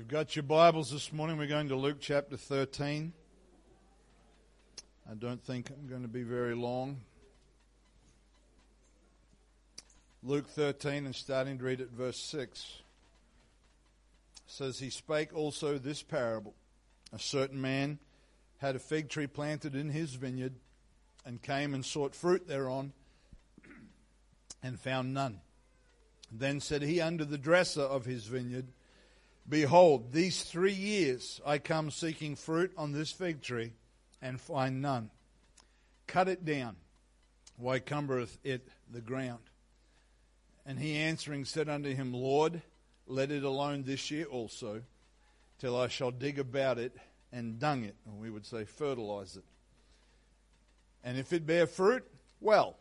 you've got your Bibles this morning, we're going to Luke chapter 13. I don't think I'm going to be very long. Luke 13 and starting to read at verse 6 says, He spake also this parable. A certain man had a fig tree planted in his vineyard and came and sought fruit thereon and found none. Then said he unto the dresser of his vineyard, Behold, these three years I come seeking fruit on this fig tree, and find none. Cut it down. Why cumbereth it the ground? And he answering said unto him, Lord, let it alone this year also, till I shall dig about it and dung it, or we would say fertilize it. And if it bear fruit, well.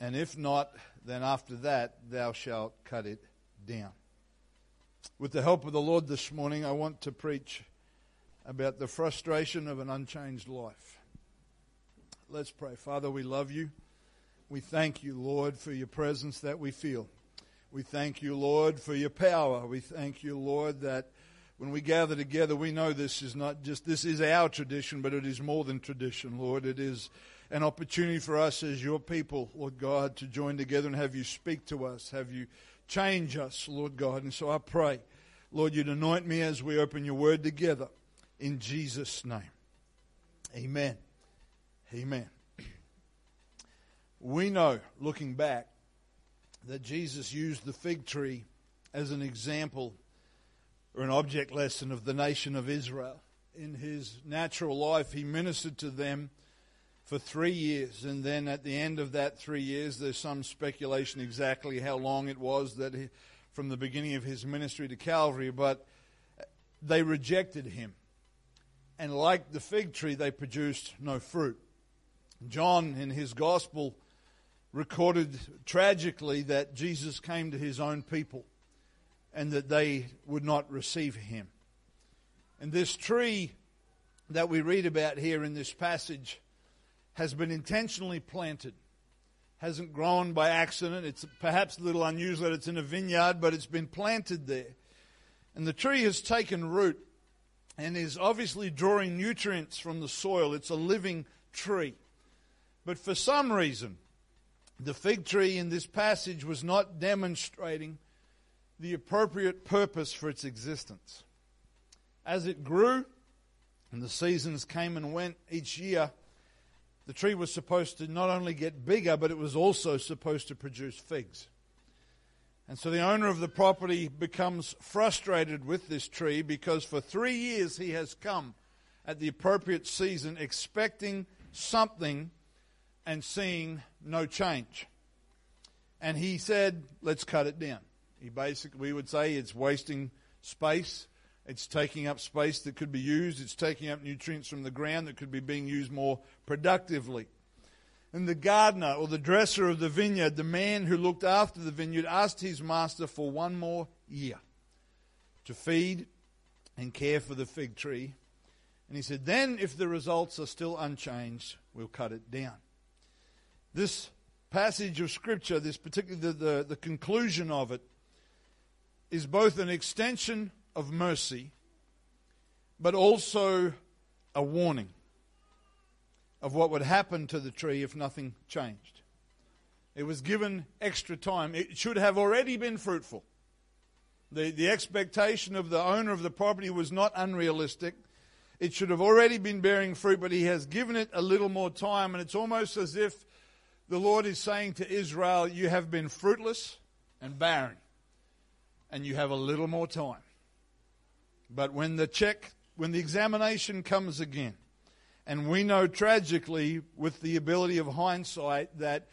And if not, then after that thou shalt cut it down. With the help of the Lord this morning, I want to preach about the frustration of an unchanged life. Let's pray. Father, we love you. We thank you, Lord, for your presence that we feel. We thank you, Lord, for your power. We thank you, Lord, that when we gather together, we know this is not just, this is our tradition, but it is more than tradition, Lord. It is an opportunity for us as your people, Lord God, to join together and have you speak to us, have you change us, Lord God. And so I pray, Lord, you'd anoint me as we open your word together in Jesus' name. Amen. Amen. We know, looking back, that Jesus used the fig tree as an example or an object lesson of the nation of Israel. In his natural life, he ministered to them for three years. And then at the end of that three years, there's some speculation exactly how long it was that he, from the beginning of his ministry to Calvary, but they rejected him. And like the fig tree, they produced no fruit. John, in his gospel, recorded tragically that Jesus came to his own people and that they would not receive him. And this tree that we read about here in this passage has been intentionally planted. Hasn't grown by accident. It's perhaps a little unusual that it's in a vineyard, but it's been planted there. And the tree has taken root and is obviously drawing nutrients from the soil. It's a living tree. But for some reason, the fig tree in this passage was not demonstrating the appropriate purpose for its existence. As it grew and the seasons came and went each year, the tree was supposed to not only get bigger, but it was also supposed to produce figs. And so the owner of the property becomes frustrated with this tree because for three years he has come at the appropriate season expecting something and seeing no change. And he said, let's cut it down. He basically, we would say it's wasting space. It's taking up space that could be used. It's taking up nutrients from the ground that could be being used more productively. And the gardener or the dresser of the vineyard, the man who looked after the vineyard, asked his master for one more year to feed and care for the fig tree. And he said, Then, if the results are still unchanged, we'll cut it down. This passage of Scripture, this particularly the, the, the conclusion of it, is both an extension of mercy, but also a warning of what would happen to the tree if nothing changed. It was given extra time. It should have already been fruitful. The, the expectation of the owner of the property was not unrealistic. It should have already been bearing fruit, but he has given it a little more time. And it's almost as if the Lord is saying to Israel, You have been fruitless and barren and you have a little more time. But when the check, when the examination comes again, and we know tragically with the ability of hindsight that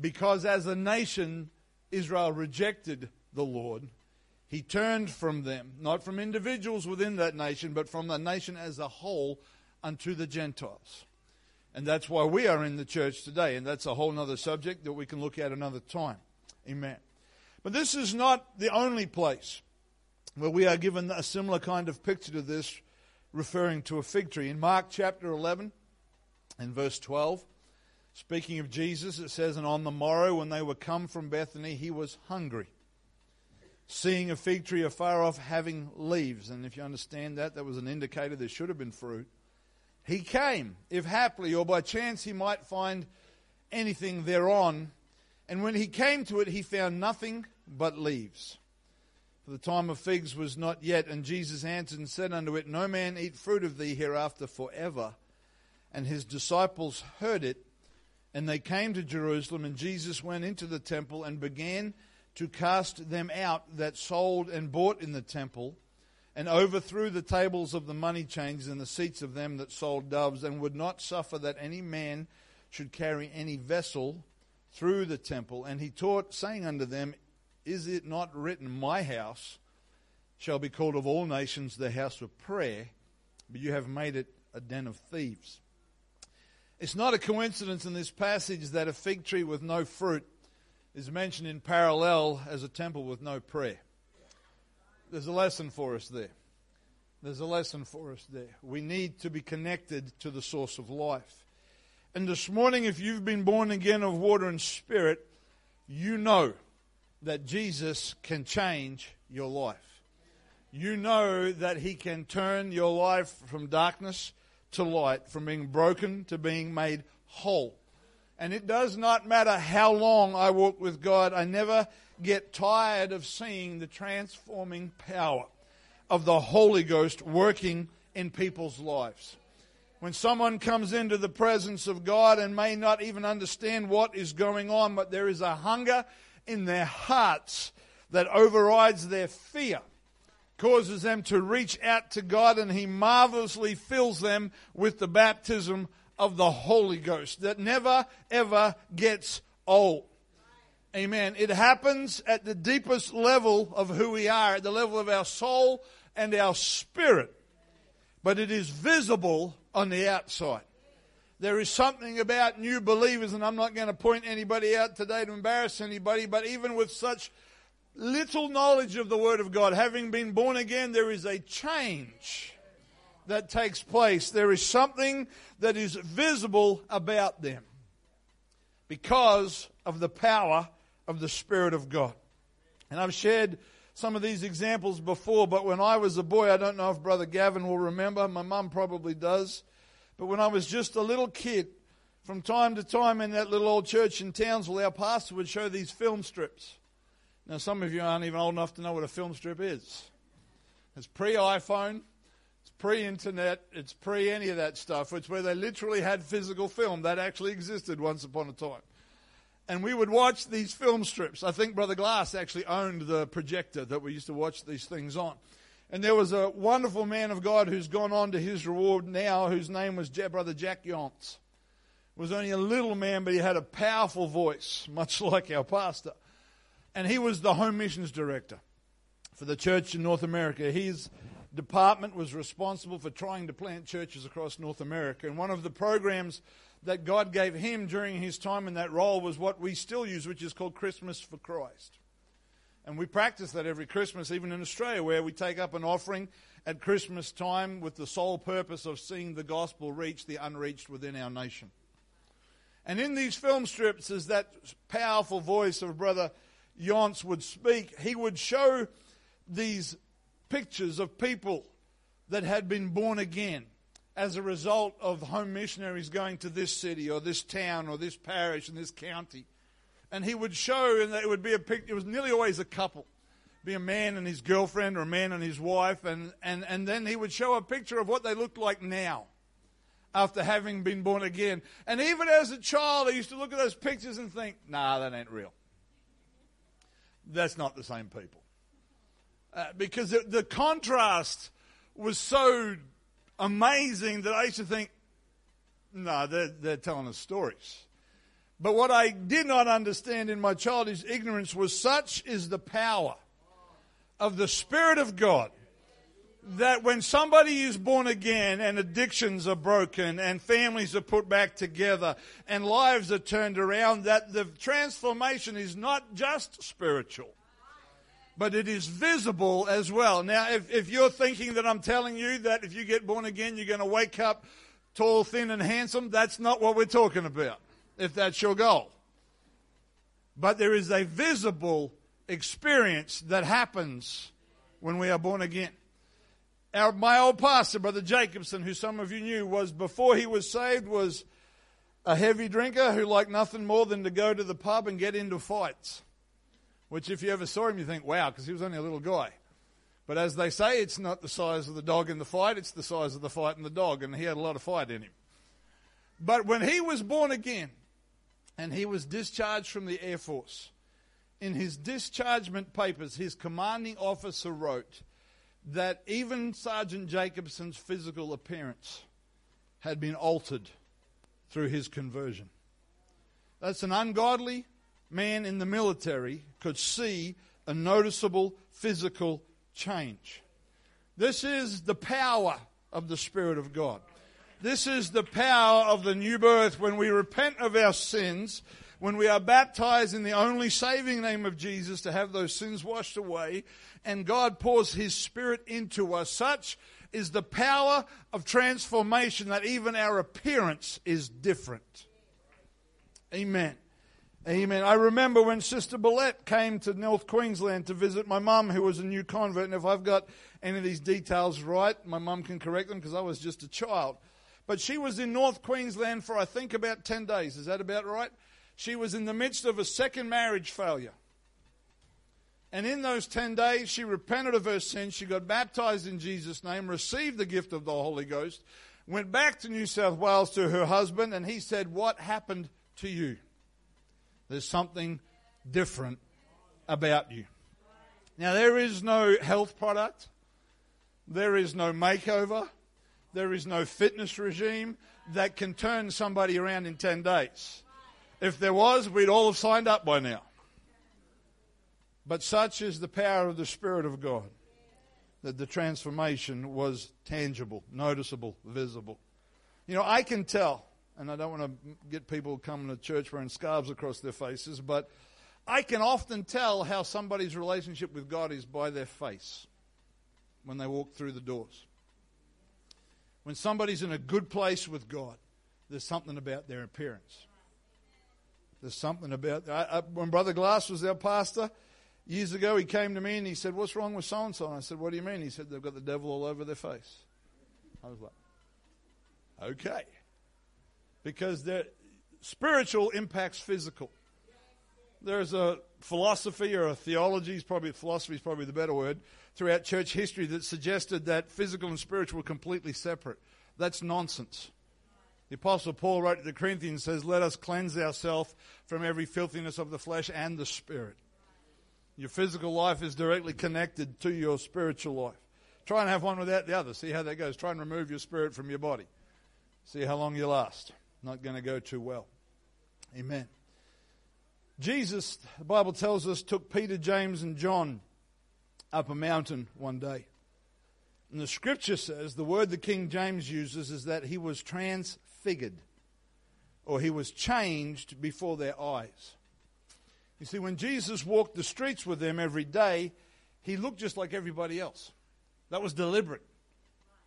because as a nation Israel rejected the Lord, he turned from them, not from individuals within that nation, but from the nation as a whole unto the Gentiles. And that's why we are in the church today. And that's a whole other subject that we can look at another time. Amen. But this is not the only place where we are given a similar kind of picture to this, referring to a fig tree. In Mark chapter 11 and verse 12, speaking of Jesus, it says, And on the morrow when they were come from Bethany, he was hungry. seeing a fig tree afar off having leaves. And if you understand that, that was an indicator there should have been fruit. He came, if haply or by chance he might find anything thereon. And when he came to it, he found nothing but leaves. For the time of figs was not yet. And Jesus answered and said unto it, No man eat fruit of thee hereafter forever. And his disciples heard it, and they came to Jerusalem. And Jesus went into the temple and began to cast them out that sold and bought in the temple, and overthrew the tables of the money changers and the seats of them that sold doves, and would not suffer that any man should carry any vessel through the temple. And he taught, saying unto them, Is it not written, My house shall be called of all nations the house of prayer, but you have made it a den of thieves? It's not a coincidence in this passage that a fig tree with no fruit is mentioned in parallel as a temple with no prayer. There's a lesson for us there. There's a lesson for us there. We need to be connected to the source of life. And this morning, if you've been born again of water and spirit, you know that Jesus can change your life. You know that He can turn your life from darkness to light, from being broken to being made whole. And it does not matter how long I walk with God, I never get tired of seeing the transforming power of the Holy Ghost working in people's lives. When someone comes into the presence of God and may not even understand what is going on, but there is a hunger in their hearts that overrides their fear, causes them to reach out to God, and He marvelously fills them with the baptism of the Holy Ghost that never, ever gets old. Amen. It happens at the deepest level of who we are, at the level of our soul and our spirit. But it is visible on the outside. There is something about new believers, and I'm not going to point anybody out today to embarrass anybody, but even with such little knowledge of the Word of God, having been born again, there is a change that takes place. There is something that is visible about them because of the power of the Spirit of God. And I've shared some of these examples before, but when I was a boy, I don't know if Brother Gavin will remember, my mum probably does, but when I was just a little kid, from time to time in that little old church in Townsville, our pastor would show these film strips. Now, some of you aren't even old enough to know what a film strip is. It's pre iPhone, it's pre internet, it's pre any of that stuff. It's where they literally had physical film. That actually existed once upon a time. And we would watch these film strips. I think Brother Glass actually owned the projector that we used to watch these things on. And there was a wonderful man of God who's gone on to his reward now, whose name was Brother Jack Yonts. Was only a little man, but he had a powerful voice, much like our pastor. And he was the home missions director for the church in North America. His department was responsible for trying to plant churches across North America. And one of the programs that God gave him during his time in that role was what we still use, which is called Christmas for Christ. And we practice that every Christmas, even in Australia, where we take up an offering at Christmas time with the sole purpose of seeing the gospel reach the unreached within our nation. And in these film strips, as that powerful voice of Brother Yonts would speak, he would show these pictures of people that had been born again as a result of home missionaries going to this city or this town or this parish and this county. And he would show, and it would be a picture, it was nearly always a couple. Be a man and his girlfriend or a man and his wife, and, and, and then he would show a picture of what they looked like now after having been born again. And even as a child, I used to look at those pictures and think, nah, that ain't real. That's not the same people. Uh, because the, the contrast was so amazing that I used to think, no, they're, they're telling us stories. But what I did not understand in my childish ignorance was such is the power of the Spirit of God that when somebody is born again and addictions are broken and families are put back together and lives are turned around, that the transformation is not just spiritual but it is visible as well. Now, if, if you're thinking that I'm telling you that if you get born again, you're going to wake up tall, thin, and handsome, that's not what we're talking about, if that's your goal. But there is a visible experience that happens when we are born again. Our, my old pastor, Brother Jacobson, who some of you knew, was before he was saved, was a heavy drinker who liked nothing more than to go to the pub and get into fights. Which, if you ever saw him, you think, wow, because he was only a little guy. But as they say, it's not the size of the dog in the fight, it's the size of the fight in the dog, and he had a lot of fight in him. But when he was born again, and he was discharged from the Air Force, in his dischargement papers, his commanding officer wrote that even Sergeant Jacobson's physical appearance had been altered through his conversion. That's an ungodly man in the military could see a noticeable physical change. This is the power of the Spirit of God. This is the power of the new birth when we repent of our sins, when we are baptized in the only saving name of Jesus to have those sins washed away, and God pours His Spirit into us. Such is the power of transformation that even our appearance is different. Amen. Amen. I remember when Sister Billette came to North Queensland to visit my mum, who was a new convert. And if I've got any of these details right, my mum can correct them because I was just a child. But she was in North Queensland for, I think, about 10 days. Is that about right? She was in the midst of a second marriage failure. And in those 10 days, she repented of her sins. She got baptized in Jesus' name, received the gift of the Holy Ghost, went back to New South Wales to her husband, and he said, What happened to you? There's something different about you. Now, there is no health product, there is no makeover, there is no fitness regime that can turn somebody around in 10 days. If there was, we'd all have signed up by now. But such is the power of the Spirit of God that the transformation was tangible, noticeable, visible. You know, I can tell and I don't want to get people coming to church wearing scarves across their faces, but I can often tell how somebody's relationship with God is by their face when they walk through the doors. When somebody's in a good place with God, there's something about their appearance. There's something about. I, I, when Brother Glass was our pastor years ago, he came to me and he said, "What's wrong with so and so?" And I said, "What do you mean?" He said, "They've got the devil all over their face." I was like, "Okay." because the spiritual impacts physical. There's a philosophy or a theology, is probably philosophy is probably the better word, throughout church history that suggested that physical and spiritual were completely separate. That's nonsense. The Apostle Paul wrote to the Corinthians says, Let us cleanse ourselves from every filthiness of the flesh and the spirit. Your physical life is directly connected to your spiritual life. Try and have one without the other. See how that goes. Try and remove your spirit from your body. See how long you last not going to go too well. Amen. Jesus, the Bible tells us, took Peter, James, and John up a mountain one day. And the scripture says, the word the King James uses is that he was transfigured, or he was changed before their eyes. You see, when Jesus walked the streets with them every day, he looked just like everybody else. That was deliberate.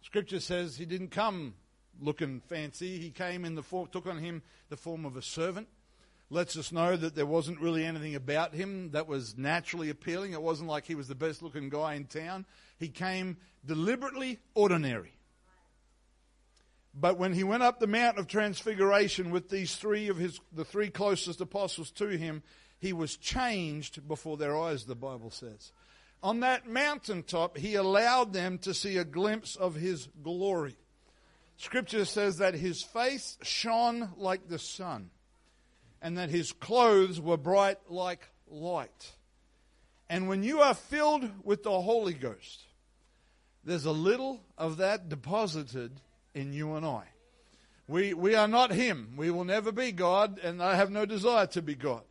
Scripture says he didn't come looking fancy. He came in the form, took on him the form of a servant. Lets us know that there wasn't really anything about him that was naturally appealing. It wasn't like he was the best looking guy in town. He came deliberately ordinary. But when he went up the Mount of Transfiguration with these three of his, the three closest apostles to him, he was changed before their eyes, the Bible says. On that mountaintop, he allowed them to see a glimpse of his glory. Scripture says that his face shone like the sun, and that his clothes were bright like light. And when you are filled with the Holy Ghost, there's a little of that deposited in you and I. We, we are not Him. We will never be God, and I have no desire to be God.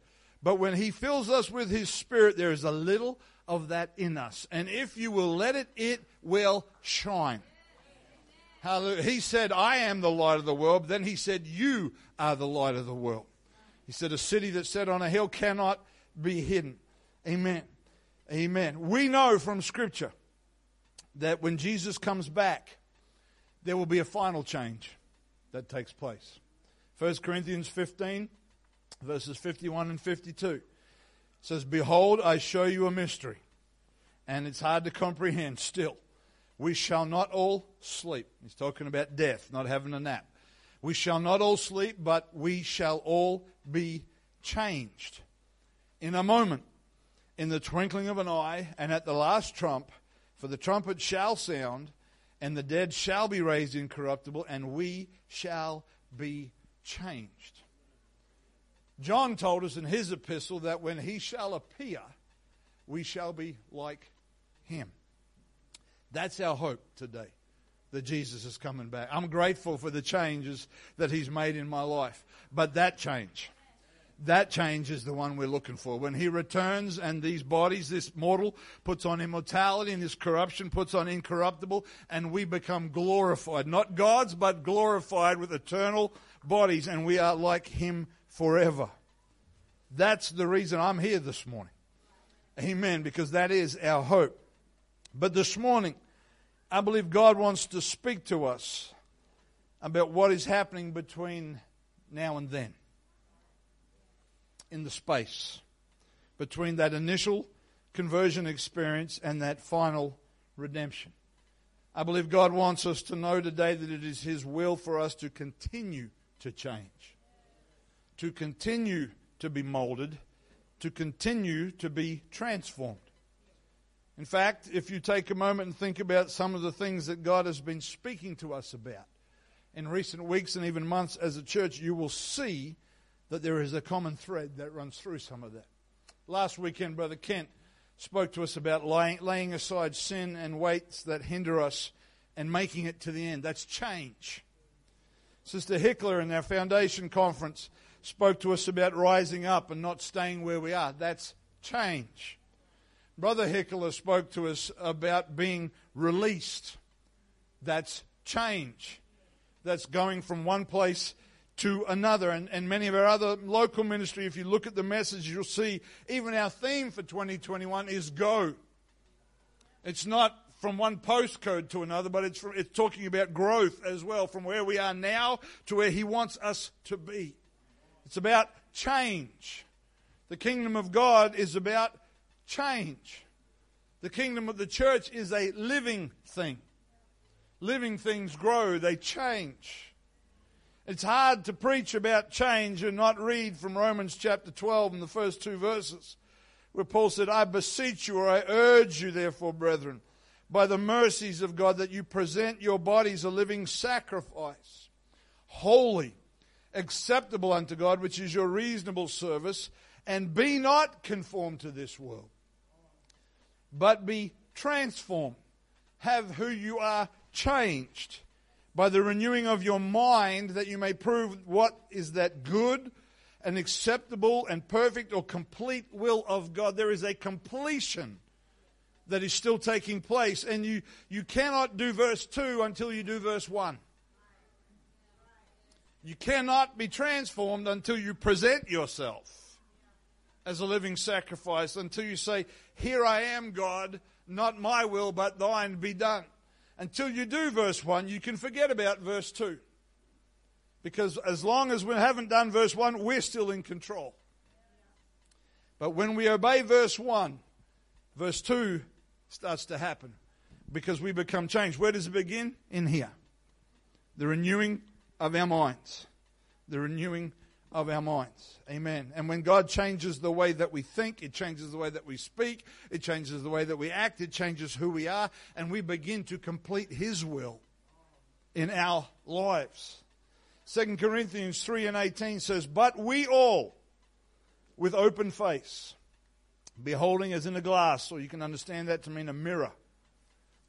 But when He fills us with His Spirit, there is a little of that in us. And if you will let it, it will shine. Hallelujah. He said, I am the light of the world. Then he said, You are the light of the world. He said, A city that's set on a hill cannot be hidden. Amen. Amen. We know from Scripture that when Jesus comes back, there will be a final change that takes place. 1 Corinthians 15, verses 51 and 52. says, Behold, I show you a mystery. And it's hard to comprehend still. We shall not all sleep. He's talking about death, not having a nap. We shall not all sleep, but we shall all be changed. In a moment, in the twinkling of an eye, and at the last trump, for the trumpet shall sound, and the dead shall be raised incorruptible, and we shall be changed. John told us in his epistle that when he shall appear, we shall be like him. That's our hope today that Jesus is coming back. I'm grateful for the changes that he's made in my life. But that change, that change is the one we're looking for. When he returns and these bodies, this mortal puts on immortality and this corruption puts on incorruptible and we become glorified. Not gods, but glorified with eternal bodies and we are like him forever. That's the reason I'm here this morning. Amen, because that is our hope. But this morning, I believe God wants to speak to us about what is happening between now and then in the space between that initial conversion experience and that final redemption. I believe God wants us to know today that it is His will for us to continue to change, to continue to be molded, to continue to be transformed. In fact, if you take a moment and think about some of the things that God has been speaking to us about in recent weeks and even months as a church, you will see that there is a common thread that runs through some of that. Last weekend, Brother Kent spoke to us about laying, laying aside sin and weights that hinder us and making it to the end. That's change. Sister Hickler in our foundation conference spoke to us about rising up and not staying where we are. That's change. Brother Hickler spoke to us about being released. That's change. That's going from one place to another. And, and many of our other local ministry, if you look at the message, you'll see even our theme for 2021 is go. It's not from one postcode to another, but it's, from, it's talking about growth as well, from where we are now to where He wants us to be. It's about change. The kingdom of God is about change. The kingdom of the church is a living thing. Living things grow, they change. It's hard to preach about change and not read from Romans chapter 12 in the first two verses, where Paul said, I beseech you, or I urge you, therefore, brethren, by the mercies of God, that you present your bodies a living sacrifice, holy, acceptable unto God, which is your reasonable service, and be not conformed to this world, but be transformed. Have who you are changed by the renewing of your mind, that you may prove what is that good and acceptable and perfect or complete will of God. There is a completion that is still taking place, and you, you cannot do verse 2 until you do verse 1. You cannot be transformed until you present yourself as a living sacrifice, until you say, Here I am, God, not my will, but thine be done. Until you do verse 1, you can forget about verse 2. Because as long as we haven't done verse 1, we're still in control. But when we obey verse 1, verse 2 starts to happen because we become changed. Where does it begin? In here. The renewing of our minds. The renewing of our minds. Amen. And when God changes the way that we think, it changes the way that we speak, it changes the way that we act, it changes who we are, and we begin to complete His will in our lives. 2 Corinthians 3 and 18 says, But we all, with open face, beholding as in a glass, or you can understand that to mean a mirror,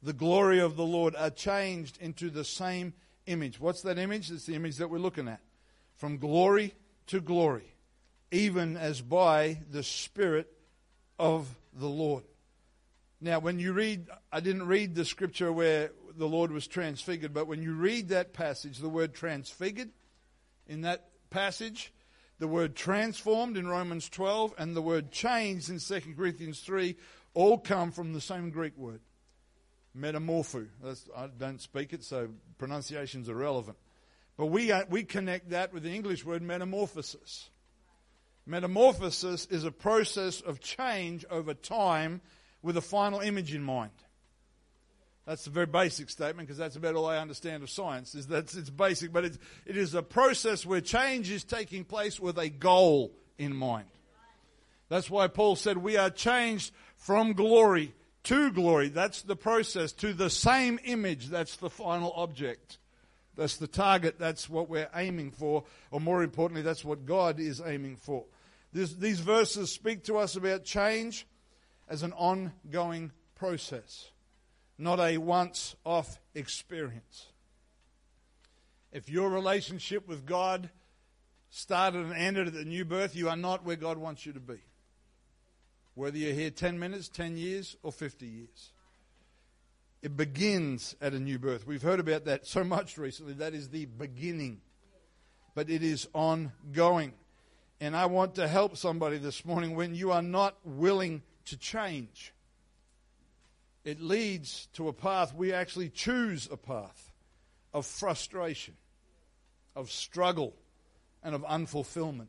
the glory of the Lord, are changed into the same image. What's that image? It's the image that we're looking at. From glory to glory, even as by the Spirit of the Lord. Now, when you read, I didn't read the scripture where the Lord was transfigured, but when you read that passage, the word transfigured in that passage, the word transformed in Romans 12, and the word changed in 2 Corinthians 3 all come from the same Greek word metamorpho. That's, I don't speak it, so pronunciations are relevant. But we, we connect that with the English word metamorphosis. Metamorphosis is a process of change over time with a final image in mind. That's a very basic statement because that's about all I understand of science. Is that it's basic, but it's, it is a process where change is taking place with a goal in mind. That's why Paul said we are changed from glory to glory. That's the process to the same image. That's the final object. That's the target. That's what we're aiming for. Or more importantly, that's what God is aiming for. This, these verses speak to us about change as an ongoing process, not a once off experience. If your relationship with God started and ended at the new birth, you are not where God wants you to be. Whether you're here 10 minutes, 10 years, or 50 years. It begins at a new birth. We've heard about that so much recently. That is the beginning. But it is ongoing. And I want to help somebody this morning when you are not willing to change. It leads to a path, we actually choose a path of frustration, of struggle, and of unfulfillment.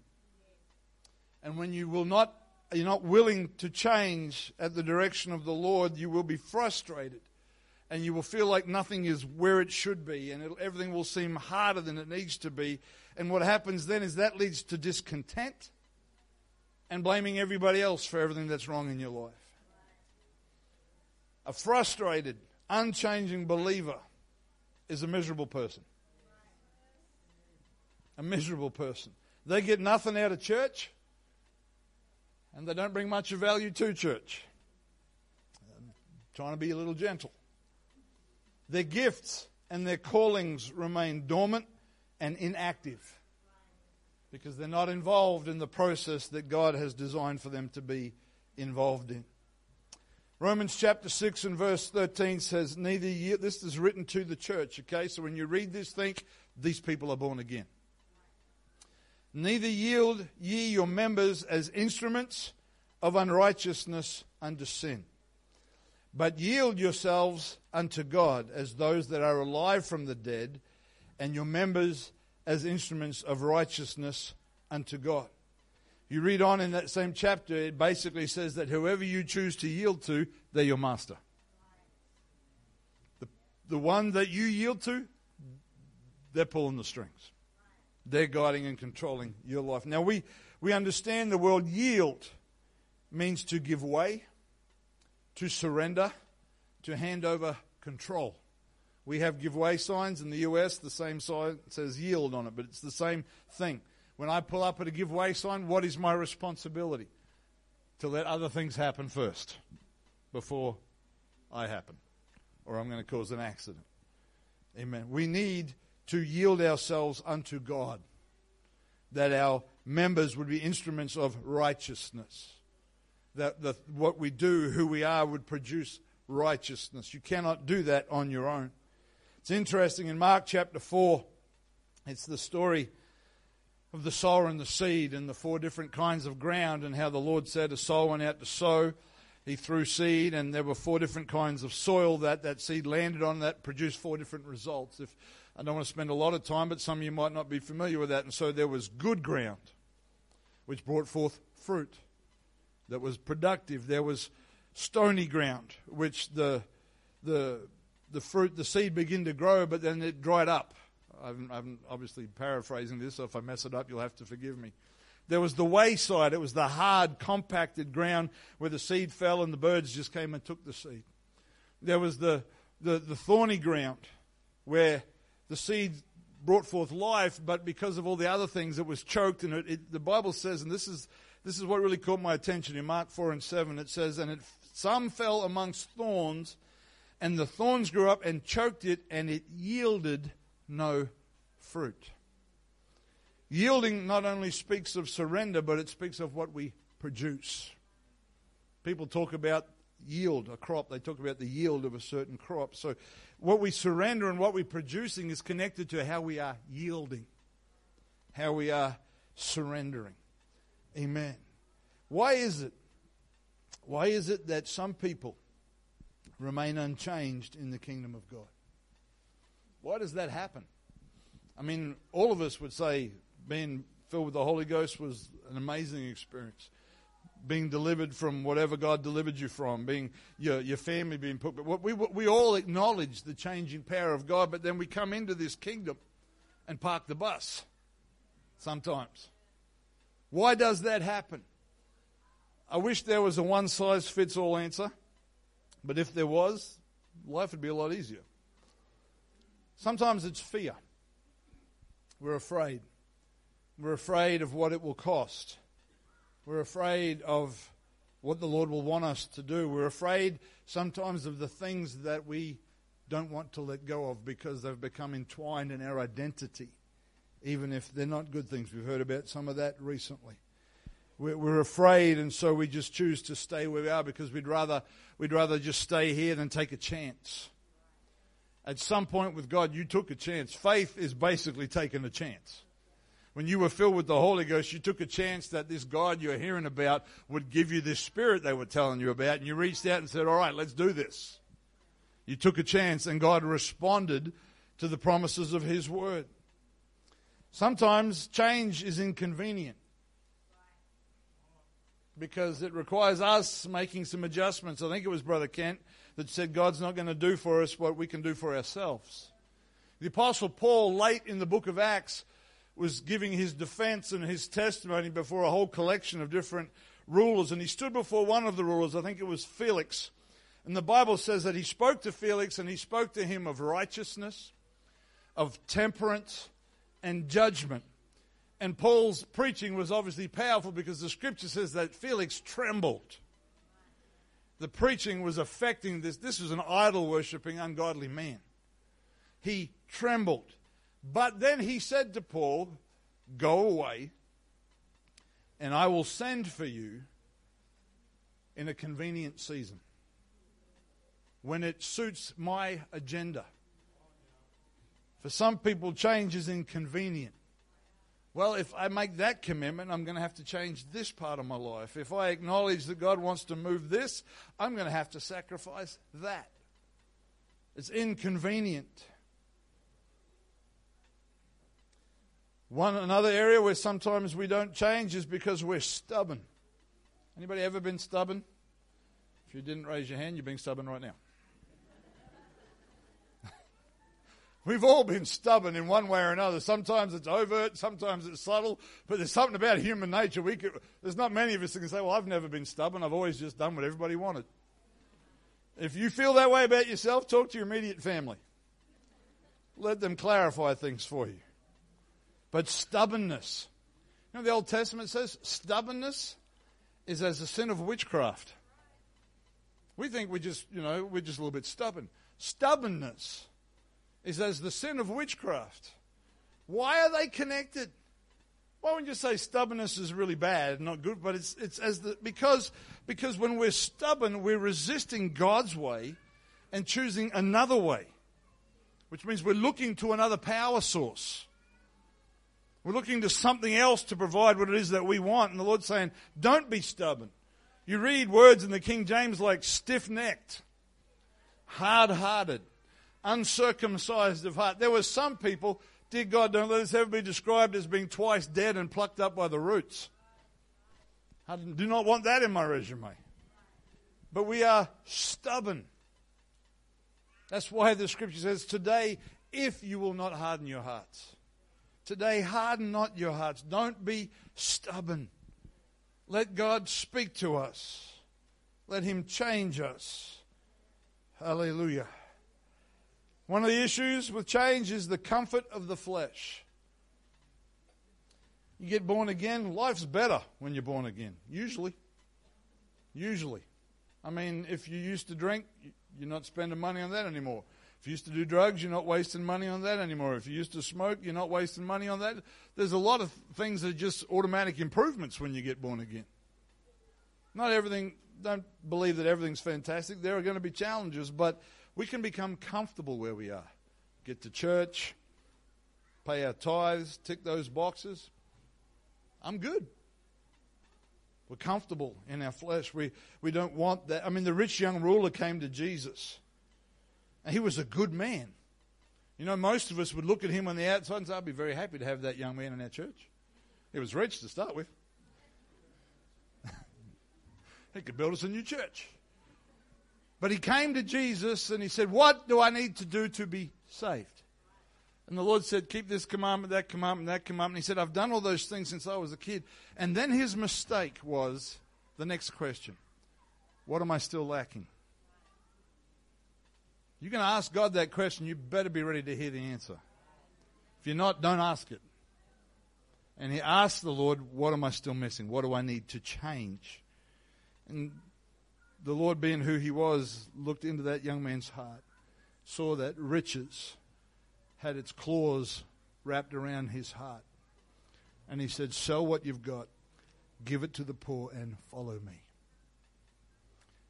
And when you will not, you're not willing to change at the direction of the Lord, you will be frustrated and you will feel like nothing is where it should be, and everything will seem harder than it needs to be. And what happens then is that leads to discontent and blaming everybody else for everything that's wrong in your life. A frustrated, unchanging believer is a miserable person. A miserable person. They get nothing out of church, and they don't bring much of value to church. I'm trying to be a little gentle. Their gifts and their callings remain dormant and inactive because they're not involved in the process that God has designed for them to be involved in. Romans chapter 6 and verse 13 says, Neither ye, this is written to the church, okay? So when you read this, think these people are born again. Neither yield ye your members as instruments of unrighteousness unto sin, but yield yourselves unto God as those that are alive from the dead, and your members as instruments of righteousness unto God. You read on in that same chapter, it basically says that whoever you choose to yield to, they're your master. The, the one that you yield to, they're pulling the strings. They're guiding and controlling your life. Now, we, we understand the word yield means to give way, to surrender, to hand over control. We have give way signs in the US, the same sign says yield on it, but it's the same thing. When I pull up at a give way sign, what is my responsibility? To let other things happen first before I happen, or I'm going to cause an accident. Amen. We need to yield ourselves unto God, that our members would be instruments of righteousness that the, what we do, who we are, would produce righteousness. You cannot do that on your own. It's interesting in Mark chapter 4, it's the story of the sower and the seed and the four different kinds of ground, and how the Lord said a sower went out to sow. He threw seed, and there were four different kinds of soil that that seed landed on that produced four different results. If I don't want to spend a lot of time, but some of you might not be familiar with that. And so there was good ground, which brought forth fruit that was productive. There was stony ground, which the, the, the fruit, the seed began to grow, but then it dried up. I'm, I'm obviously paraphrasing this, so if I mess it up, you'll have to forgive me. There was the wayside. It was the hard, compacted ground where the seed fell and the birds just came and took the seed. There was the, the, the thorny ground where the seed brought forth life, but because of all the other things, it was choked. And it, it, the Bible says, and this is this is what really caught my attention in Mark 4 and 7. It says, And it, some fell amongst thorns, and the thorns grew up and choked it, and it yielded no fruit. Yielding not only speaks of surrender, but it speaks of what we produce. People talk about yield, a crop, they talk about the yield of a certain crop. So, what we surrender and what we're producing is connected to how we are yielding, how we are surrendering. Amen. Why is it? Why is it that some people remain unchanged in the kingdom of God? Why does that happen? I mean, all of us would say, being filled with the Holy Ghost was an amazing experience. Being delivered from whatever God delivered you from, being your, your family being put. But we, we all acknowledge the changing power of God, but then we come into this kingdom and park the bus sometimes. Why does that happen? I wish there was a one size fits all answer, but if there was, life would be a lot easier. Sometimes it's fear. We're afraid. We're afraid of what it will cost. We're afraid of what the Lord will want us to do. We're afraid sometimes of the things that we don't want to let go of because they've become entwined in our identity, even if they're not good things. We've heard about some of that recently. We're afraid, and so we just choose to stay where we are because we'd rather, we'd rather just stay here than take a chance. At some point with God, you took a chance. Faith is basically taking a chance. When you were filled with the Holy Ghost, you took a chance that this God you're hearing about would give you this spirit they were telling you about, and you reached out and said, All right, let's do this. You took a chance, and God responded to the promises of His Word. Sometimes change is inconvenient because it requires us making some adjustments. I think it was Brother Kent that said God's not going to do for us what we can do for ourselves. The Apostle Paul, late in the book of Acts, was giving his defense and his testimony before a whole collection of different rulers. And he stood before one of the rulers, I think it was Felix. And the Bible says that he spoke to Felix and he spoke to him of righteousness, of temperance, and judgment. And Paul's preaching was obviously powerful because the scripture says that Felix trembled the preaching was affecting this. This was an idol worshipping, ungodly man. He trembled. But then he said to Paul, Go away, and I will send for you in a convenient season when it suits my agenda. For some people, change is inconvenient. Well, if I make that commitment, I'm going to have to change this part of my life. If I acknowledge that God wants to move this, I'm going to have to sacrifice that. It's inconvenient. One another area where sometimes we don't change is because we're stubborn. Anybody ever been stubborn? If you didn't raise your hand, you're being stubborn right now. We've all been stubborn in one way or another. Sometimes it's overt, sometimes it's subtle, but there's something about human nature. We could, there's not many of us that can say, Well, I've never been stubborn. I've always just done what everybody wanted. If you feel that way about yourself, talk to your immediate family. Let them clarify things for you. But stubbornness. You know, the Old Testament says stubbornness is as a sin of witchcraft. We think we're just, you know, we're just a little bit stubborn. Stubbornness is as the sin of witchcraft. Why are they connected? Why wouldn't you say stubbornness is really bad, not good? But it's, it's as the, because, because when we're stubborn, we're resisting God's way and choosing another way, which means we're looking to another power source. We're looking to something else to provide what it is that we want. And the Lord's saying, don't be stubborn. You read words in the King James like stiff necked, hard hearted, uncircumcised of heart. There were some people, dear God, don't let us ever be described as being twice dead and plucked up by the roots. I do not want that in my resume. But we are stubborn. That's why the scripture says, Today, if you will not harden your hearts. Today, harden not your hearts. Don't be stubborn. Let God speak to us. Let Him change us. Hallelujah. One of the issues with change is the comfort of the flesh. You get born again, life's better when you're born again, usually. Usually. I mean, if you used to drink, you're not spending money on that anymore. If you used to do drugs, you're not wasting money on that anymore. If you used to smoke, you're not wasting money on that. There's a lot of things that are just automatic improvements when you get born again. Not everything, don't believe that everything's fantastic. There are going to be challenges, but we can become comfortable where we are. Get to church, pay our tithes, tick those boxes. I'm good. We're comfortable in our flesh. We, we don't want that. I mean, the rich young ruler came to Jesus, and he was a good man. You know, most of us would look at him on the outside and say, I'd be very happy to have that young man in our church. He was rich to start with. he could build us a new church. But he came to Jesus and he said, What do I need to do to be saved? And the Lord said, Keep this commandment, that commandment, that commandment. He said, I've done all those things since I was a kid. And then his mistake was the next question What am I still lacking? You're going to ask God that question, you better be ready to hear the answer. If you're not, don't ask it. And he asked the Lord, What am I still missing? What do I need to change? And the Lord, being who he was, looked into that young man's heart, saw that riches had its claws wrapped around his heart. And he said, Sell what you've got, give it to the poor, and follow me.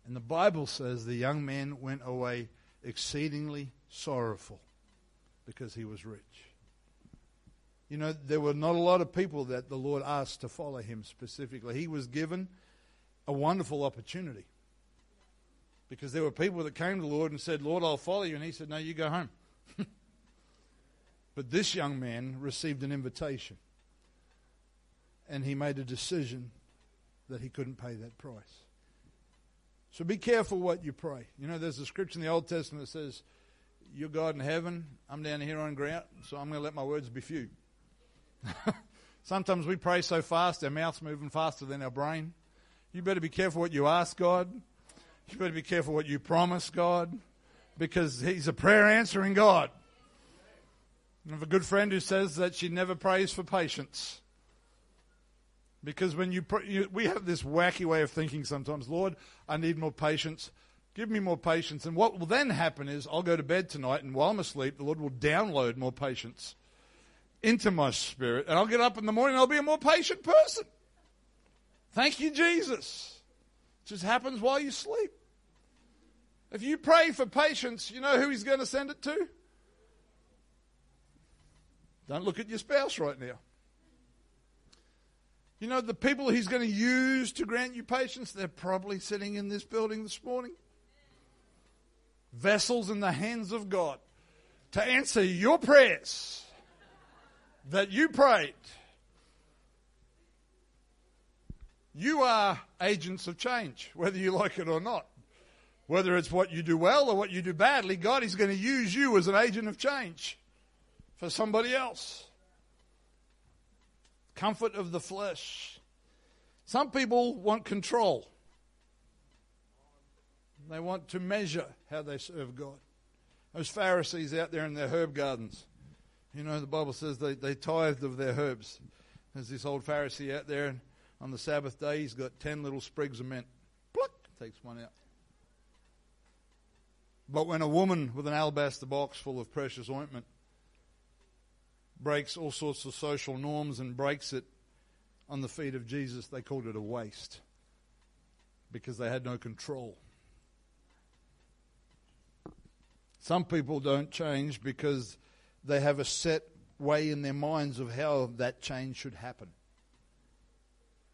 And the Bible says the young man went away exceedingly sorrowful because he was rich. You know, there were not a lot of people that the Lord asked to follow him specifically. He was given a wonderful opportunity because there were people that came to the Lord and said, Lord, I'll follow you. And he said, No, you go home. but this young man received an invitation and he made a decision that he couldn't pay that price. So be careful what you pray. You know, there's a scripture in the Old Testament that says, You're God in heaven, I'm down here on ground, so I'm going to let my words be few. Sometimes we pray so fast, our mouth's moving faster than our brain. You better be careful what you ask God. You better be careful what you promise God, because He's a prayer answering God. I have a good friend who says that she never prays for patience. Because when you, pray, you, we have this wacky way of thinking sometimes, Lord, I need more patience. Give me more patience. And what will then happen is I'll go to bed tonight, and while I'm asleep, the Lord will download more patience into my spirit. And I'll get up in the morning, and I'll be a more patient person. Thank you, Jesus. It just happens while you sleep. If you pray for patience, you know who He's going to send it to? Don't look at your spouse right now. You know, the people he's going to use to grant you patience, they're probably sitting in this building this morning. Vessels in the hands of God to answer your prayers that you prayed. You are agents of change, whether you like it or not. Whether it's what you do well or what you do badly, God is going to use you as an agent of change for somebody else comfort of the flesh. Some people want control. They want to measure how they serve God. Those Pharisees out there in their herb gardens, you know, the Bible says they, they tithed of their herbs. There's this old Pharisee out there, and on the Sabbath day, he's got ten little sprigs of mint. Pluck, takes one out. But when a woman with an alabaster box full of precious ointment breaks all sorts of social norms and breaks it on the feet of Jesus, they called it a waste because they had no control. Some people don't change because they have a set way in their minds of how that change should happen.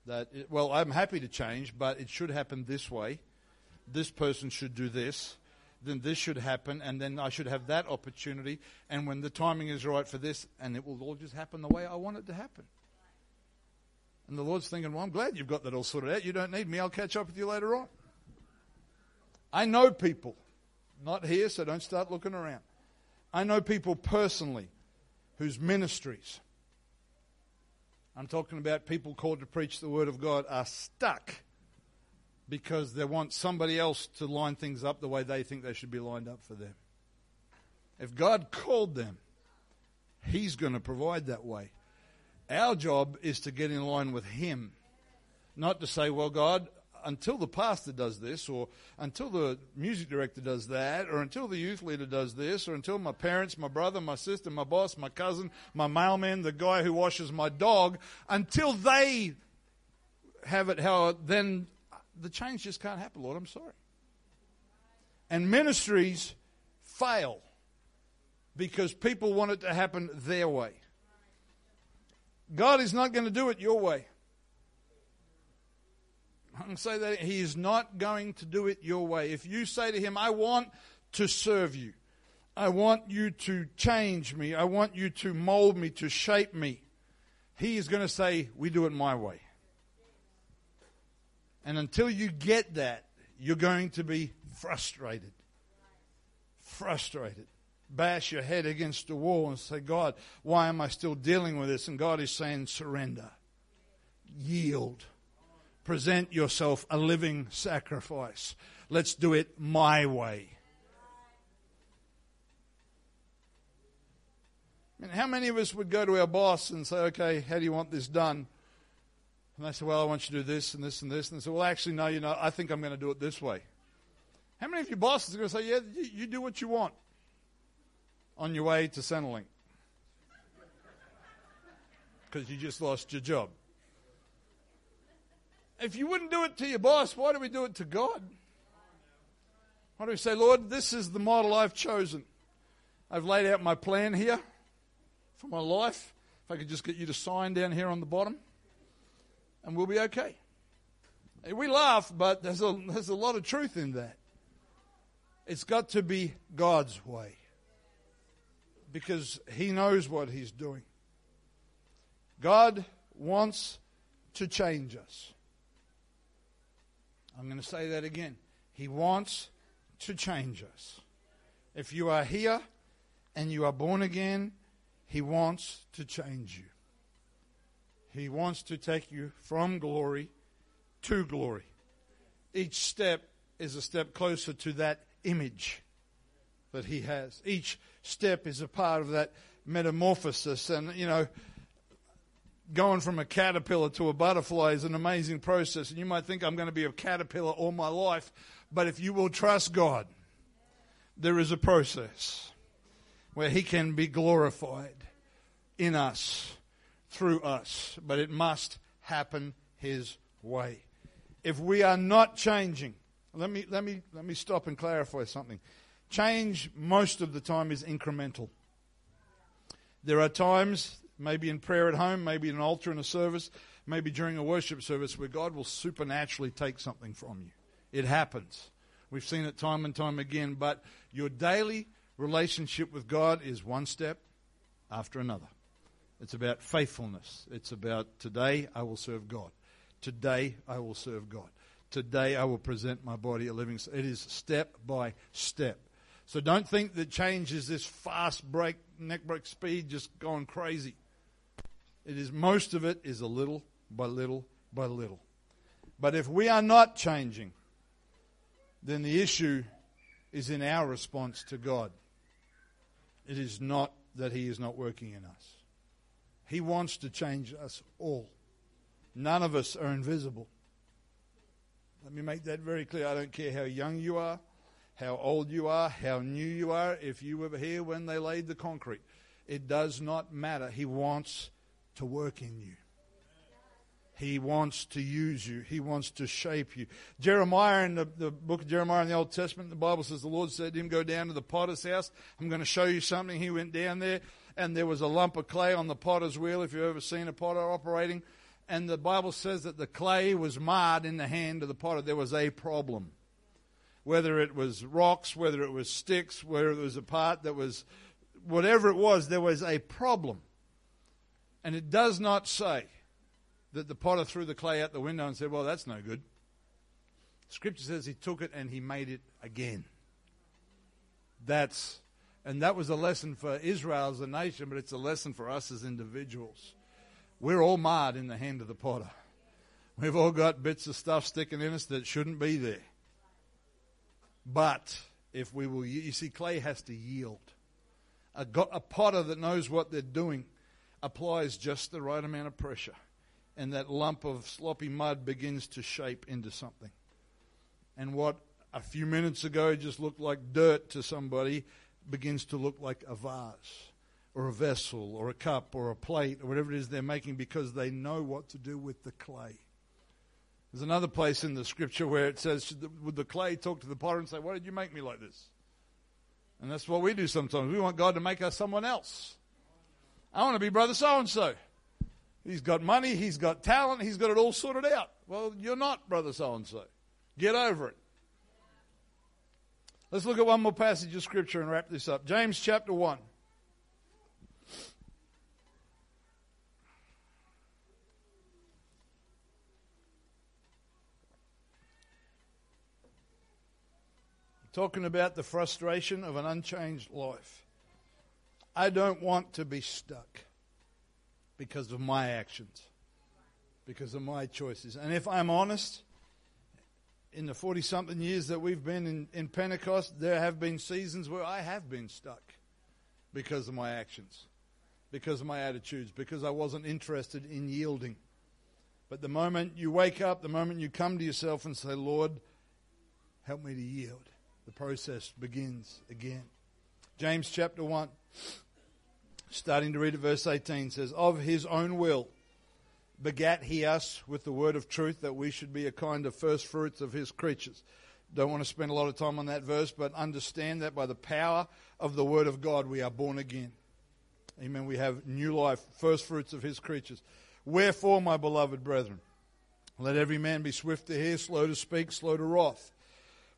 That, it, well, I'm happy to change, but it should happen this way. This person should do this then this should happen, and then I should have that opportunity, and when the timing is right for this, and it will all just happen the way I want it to happen. And the Lord's thinking, well, I'm glad you've got that all sorted out. You don't need me. I'll catch up with you later on. I know people, not here, so don't start looking around. I know people personally whose ministries, I'm talking about people called to preach the Word of God, are stuck because they want somebody else to line things up the way they think they should be lined up for them. If God called them, He's going to provide that way. Our job is to get in line with Him, not to say, well, God, until the pastor does this, or until the music director does that, or until the youth leader does this, or until my parents, my brother, my sister, my boss, my cousin, my mailman, the guy who washes my dog, until they have it how then the change just can't happen, Lord. I'm sorry. And ministries fail because people want it to happen their way. God is not going to do it your way. Can say that He is not going to do it your way. If you say to Him, I want to serve you, I want you to change me, I want you to mold me, to shape me, he is going to say, We do it my way. And until you get that, you're going to be frustrated. Frustrated. Bash your head against the wall and say, God, why am I still dealing with this? And God is saying, surrender. Yield. Present yourself a living sacrifice. Let's do it my way. I mean, how many of us would go to our boss and say, okay, how do you want this done? And they say, well, I want you to do this and this and this. And they say, well, actually, no, you know, I think I'm going to do it this way. How many of your bosses are going to say, yeah, you, you do what you want on your way to Centrelink? Because you just lost your job. If you wouldn't do it to your boss, why do we do it to God? Why do we say, Lord, this is the model I've chosen? I've laid out my plan here for my life. If I could just get you to sign down here on the bottom, and we'll be okay. We laugh, but there's a, there's a lot of truth in that. It's got to be God's way because He knows what He's doing. God wants to change us. I'm going to say that again. He wants to change us. If you are here and you are born again he wants to change you. He wants to take you from glory to glory. Each step is a step closer to that image that He has. Each step is a part of that metamorphosis. And, you know, going from a caterpillar to a butterfly is an amazing process. And you might think I'm going to be a caterpillar all my life. But if you will trust God, there is a process where He can be glorified in us, through us. But it must happen His way. If we are not changing, let me, let me, let me stop and clarify something. Change most of the time is incremental. There are times, maybe in prayer at home, maybe in an altar in a service, maybe during a worship service, where God will supernaturally take something from you. It happens. We've seen it time and time again, but your daily relationship with God is one step after another. It's about faithfulness. It's about today I will serve God. Today I will serve God. Today I will present my body a living. It is step by step. So don't think that change is this fast break, neck break speed, just going crazy. It is most of it is a little by little by little. But if we are not changing, then the issue is in our response to God. It is not that He is not working in us. He wants to change us all. None of us are invisible. Let me make that very clear. I don't care how young you are, how old you are, how new you are, if you were here when they laid the concrete. It does not matter. He wants to work in you. He wants to use you. He wants to shape you. Jeremiah in the, the book of Jeremiah in the Old Testament, the Bible says the Lord said to him, Go down to the potter's house. I'm going to show you something. He went down there, and there was a lump of clay on the potter's wheel, if you've ever seen a potter operating. And the Bible says that the clay was marred in the hand of the potter. There was a problem. Whether it was rocks, whether it was sticks, whether it was a part that was, whatever it was, there was a problem. And it does not say that the potter threw the clay out the window and said, Well, that's no good. Scripture says he took it and he made it again. That's, and that was a lesson for Israel as a nation, but it's a lesson for us as individuals. We're all marred in the hand of the potter. We've all got bits of stuff sticking in us that shouldn't be there. But if we will, you see, clay has to yield. A, a potter that knows what they're doing applies just the right amount of pressure and that lump of sloppy mud begins to shape into something. And what a few minutes ago just looked like dirt to somebody begins to look like a vase or a vessel or a cup or a plate or whatever it is they're making because they know what to do with the clay. There's another place in the scripture where it says, Would the clay talk to the potter and say, Why did you make me like this? And that's what we do sometimes. We want God to make us someone else. I want to be brother so and so. He's got money, he's got talent, he's got it all sorted out. Well, you're not brother so and so. Get over it. Let's look at one more passage of scripture and wrap this up. James chapter 1. Talking about the frustration of an unchanged life. I don't want to be stuck because of my actions, because of my choices. And if I'm honest, in the 40 something years that we've been in, in Pentecost, there have been seasons where I have been stuck because of my actions, because of my attitudes, because I wasn't interested in yielding. But the moment you wake up, the moment you come to yourself and say, Lord, help me to yield, the process begins again. James chapter 1, starting to read at verse 18, says, Of his own will begat he us with the word of truth that we should be a kind of first fruits of his creatures. Don't want to spend a lot of time on that verse, but understand that by the power of the word of God we are born again. Amen. We have new life, first fruits of his creatures. Wherefore, my beloved brethren, let every man be swift to hear, slow to speak, slow to wrath.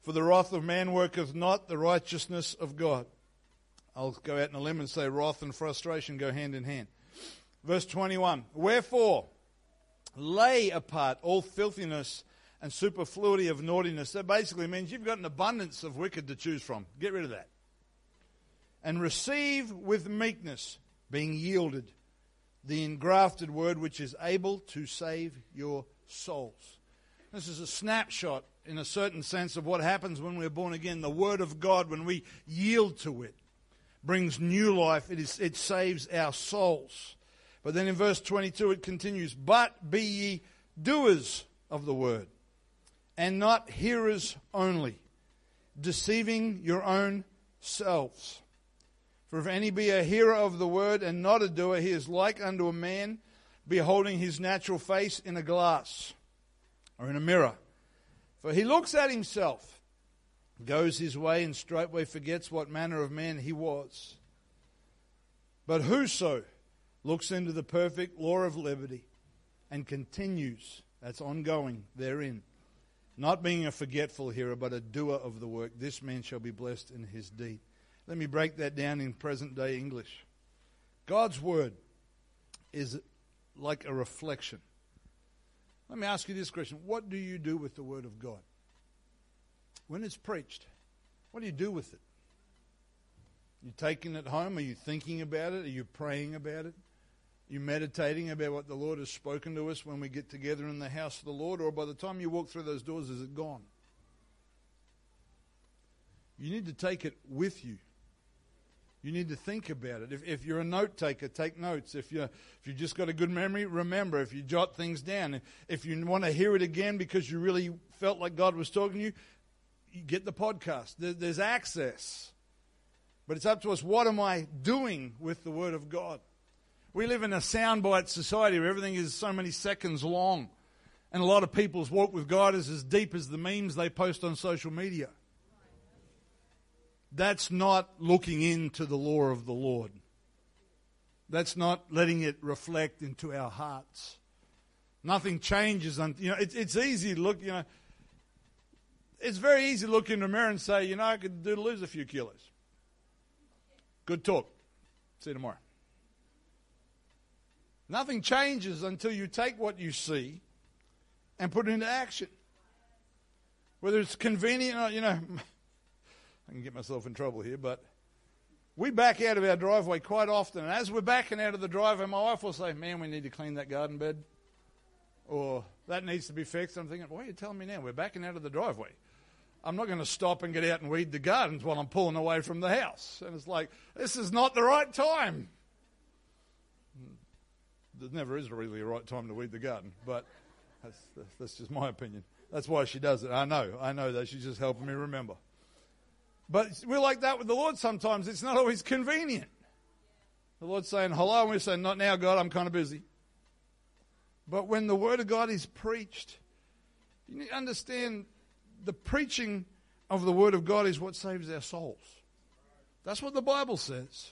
For the wrath of man worketh not the righteousness of God. I'll go out in a limb and say wrath and frustration go hand in hand. Verse 21 Wherefore, lay apart all filthiness and superfluity of naughtiness. That basically means you've got an abundance of wicked to choose from. Get rid of that. And receive with meekness, being yielded, the engrafted word which is able to save your souls. This is a snapshot, in a certain sense, of what happens when we're born again. The word of God, when we yield to it, brings new life. It, is, it saves our souls. But then in verse 22 it continues, But be ye doers of the word, and not hearers only, deceiving your own selves. For if any be a hearer of the word and not a doer, he is like unto a man beholding his natural face in a glass or in a mirror. For he looks at himself, goes his way, and straightway forgets what manner of man he was. But whoso looks into the perfect law of liberty and continues, that's ongoing therein, not being a forgetful hearer, but a doer of the work, this man shall be blessed in his deed. Let me break that down in present day English. God's word is like a reflection. Let me ask you this question What do you do with the word of God? When it's preached, what do you do with it? You taking it home? Are you thinking about it? Are you praying about it? Are you meditating about what the Lord has spoken to us when we get together in the house of the Lord, or by the time you walk through those doors, is it gone? You need to take it with you. You need to think about it. If, if you're a note taker, take notes. If you if you just got a good memory, remember. If you jot things down, if you want to hear it again because you really felt like God was talking to you, you get the podcast. There's access, but it's up to us. What am I doing with the Word of God? We live in a soundbite society where everything is so many seconds long. And a lot of people's walk with God is as deep as the memes they post on social media. That's not looking into the law of the Lord. That's not letting it reflect into our hearts. Nothing changes. You know, it, it's easy to look, you know, it's very easy to look in the mirror and say, you know, I could do to lose a few kilos. Good talk. See you tomorrow. Nothing changes until you take what you see and put it into action. Whether it's convenient or, you know, I can get myself in trouble here, but we back out of our driveway quite often. And as we're backing out of the driveway, my wife will say, Man, we need to clean that garden bed. Or that needs to be fixed. I'm thinking, Why are you telling me now? We're backing out of the driveway. I'm not going to stop and get out and weed the gardens while I'm pulling away from the house. And it's like, this is not the right time hmm. there never is really a right time to weed the garden, but that's, that's just my opinion. That's why she does it. I know, I know that. She's just helping me remember. But we're like that with the Lord sometimes. It's not always convenient. The Lord's saying, hello, and we're saying, not now, God, I'm kind of busy. But when the Word of God is preached, you need to understand the preaching of the Word of God is what saves our souls. That's what the Bible says.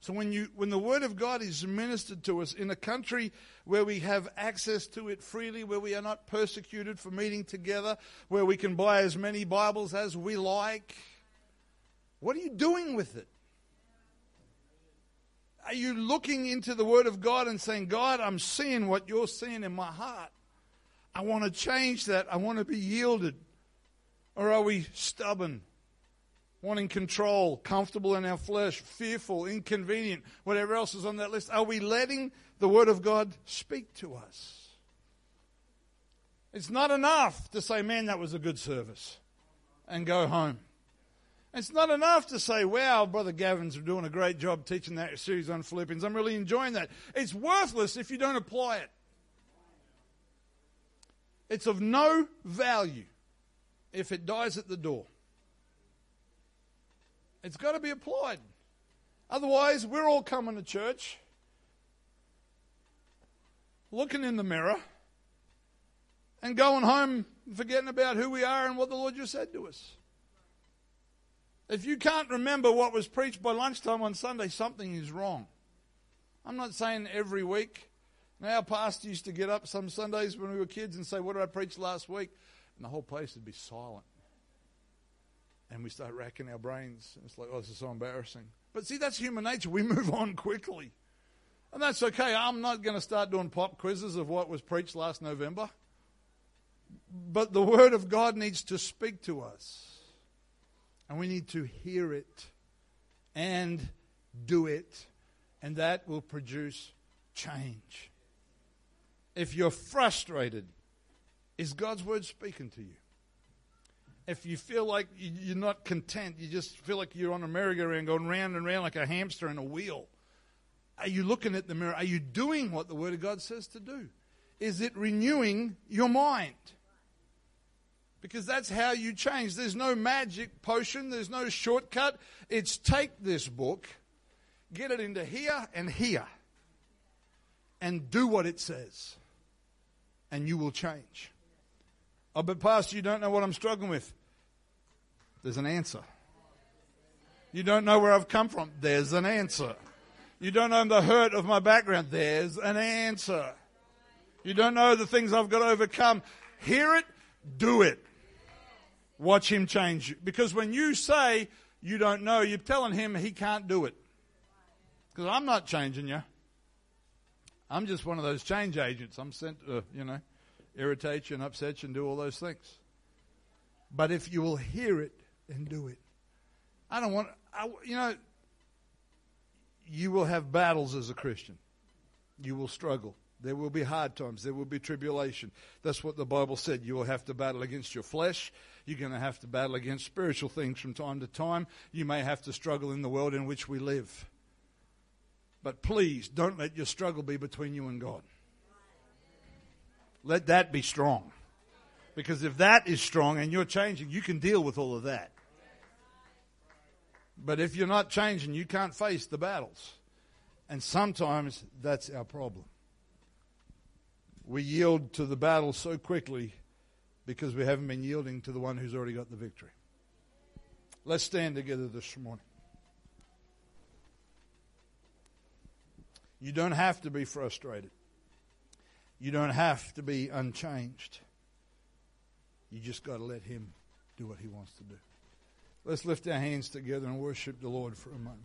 So when you when the word of God is ministered to us in a country where we have access to it freely, where we are not persecuted for meeting together, where we can buy as many Bibles as we like, what are you doing with it? Are you looking into the word of God and saying, God, I'm seeing what you're seeing in my heart. I want to change that. I want to be yielded. Or are we stubborn, wanting control, comfortable in our flesh, fearful, inconvenient, whatever else is on that list? Are we letting the Word of God speak to us? It's not enough to say, man, that was a good service, and go home. It's not enough to say, wow, Brother Gavin's doing a great job teaching that series on Philippians. I'm really enjoying that. It's worthless if you don't apply it. It's of no value if it dies at the door. It's got to be applied. Otherwise, we're all coming to church, looking in the mirror, and going home forgetting about who we are and what the Lord just said to us. If you can't remember what was preached by lunchtime on Sunday, something is wrong. I'm not saying every week. Now, our pastor used to get up some Sundays when we were kids and say, What did I preach last week? And the whole place would be silent. And we start racking our brains. And it's like, Oh, this is so embarrassing. But see, that's human nature. We move on quickly. And that's okay. I'm not going to start doing pop quizzes of what was preached last November. But the Word of God needs to speak to us. And we need to hear it and do it. And that will produce change. If you're frustrated, is God's Word speaking to you? If you feel like you're not content, you just feel like you're on a merry-go-round going round and round like a hamster in a wheel. Are you looking at the mirror? Are you doing what the Word of God says to do? Is it renewing your mind? Because that's how you change. There's no magic potion, there's no shortcut. It's take this book, get it into here and here, and do what it says, and you will change. Oh, but Pastor, you don't know what I'm struggling with. There's an answer. You don't know where I've come from. There's an answer. You don't know the hurt of my background. There's an answer. You don't know the things I've got to overcome. Hear it, do it. Watch him change you. Because when you say you don't know, you're telling him he can't do it. Because I'm not changing you. I'm just one of those change agents. I'm sent to, you know, irritate you and upset you and do all those things. But if you will hear it and do it, I don't want, I, you know, you will have battles as a Christian. You will struggle. There will be hard times. There will be tribulation. That's what the Bible said. You will have to battle against your flesh. You're going to have to battle against spiritual things from time to time. You may have to struggle in the world in which we live. But please don't let your struggle be between you and God. Let that be strong. Because if that is strong and you're changing, you can deal with all of that. But if you're not changing, you can't face the battles. And sometimes that's our problem we yield to the battle so quickly because we haven't been yielding to the one who's already got the victory. Let's stand together this morning. You don't have to be frustrated. You don't have to be unchanged. You just got to let Him do what He wants to do. Let's lift our hands together and worship the Lord for a moment.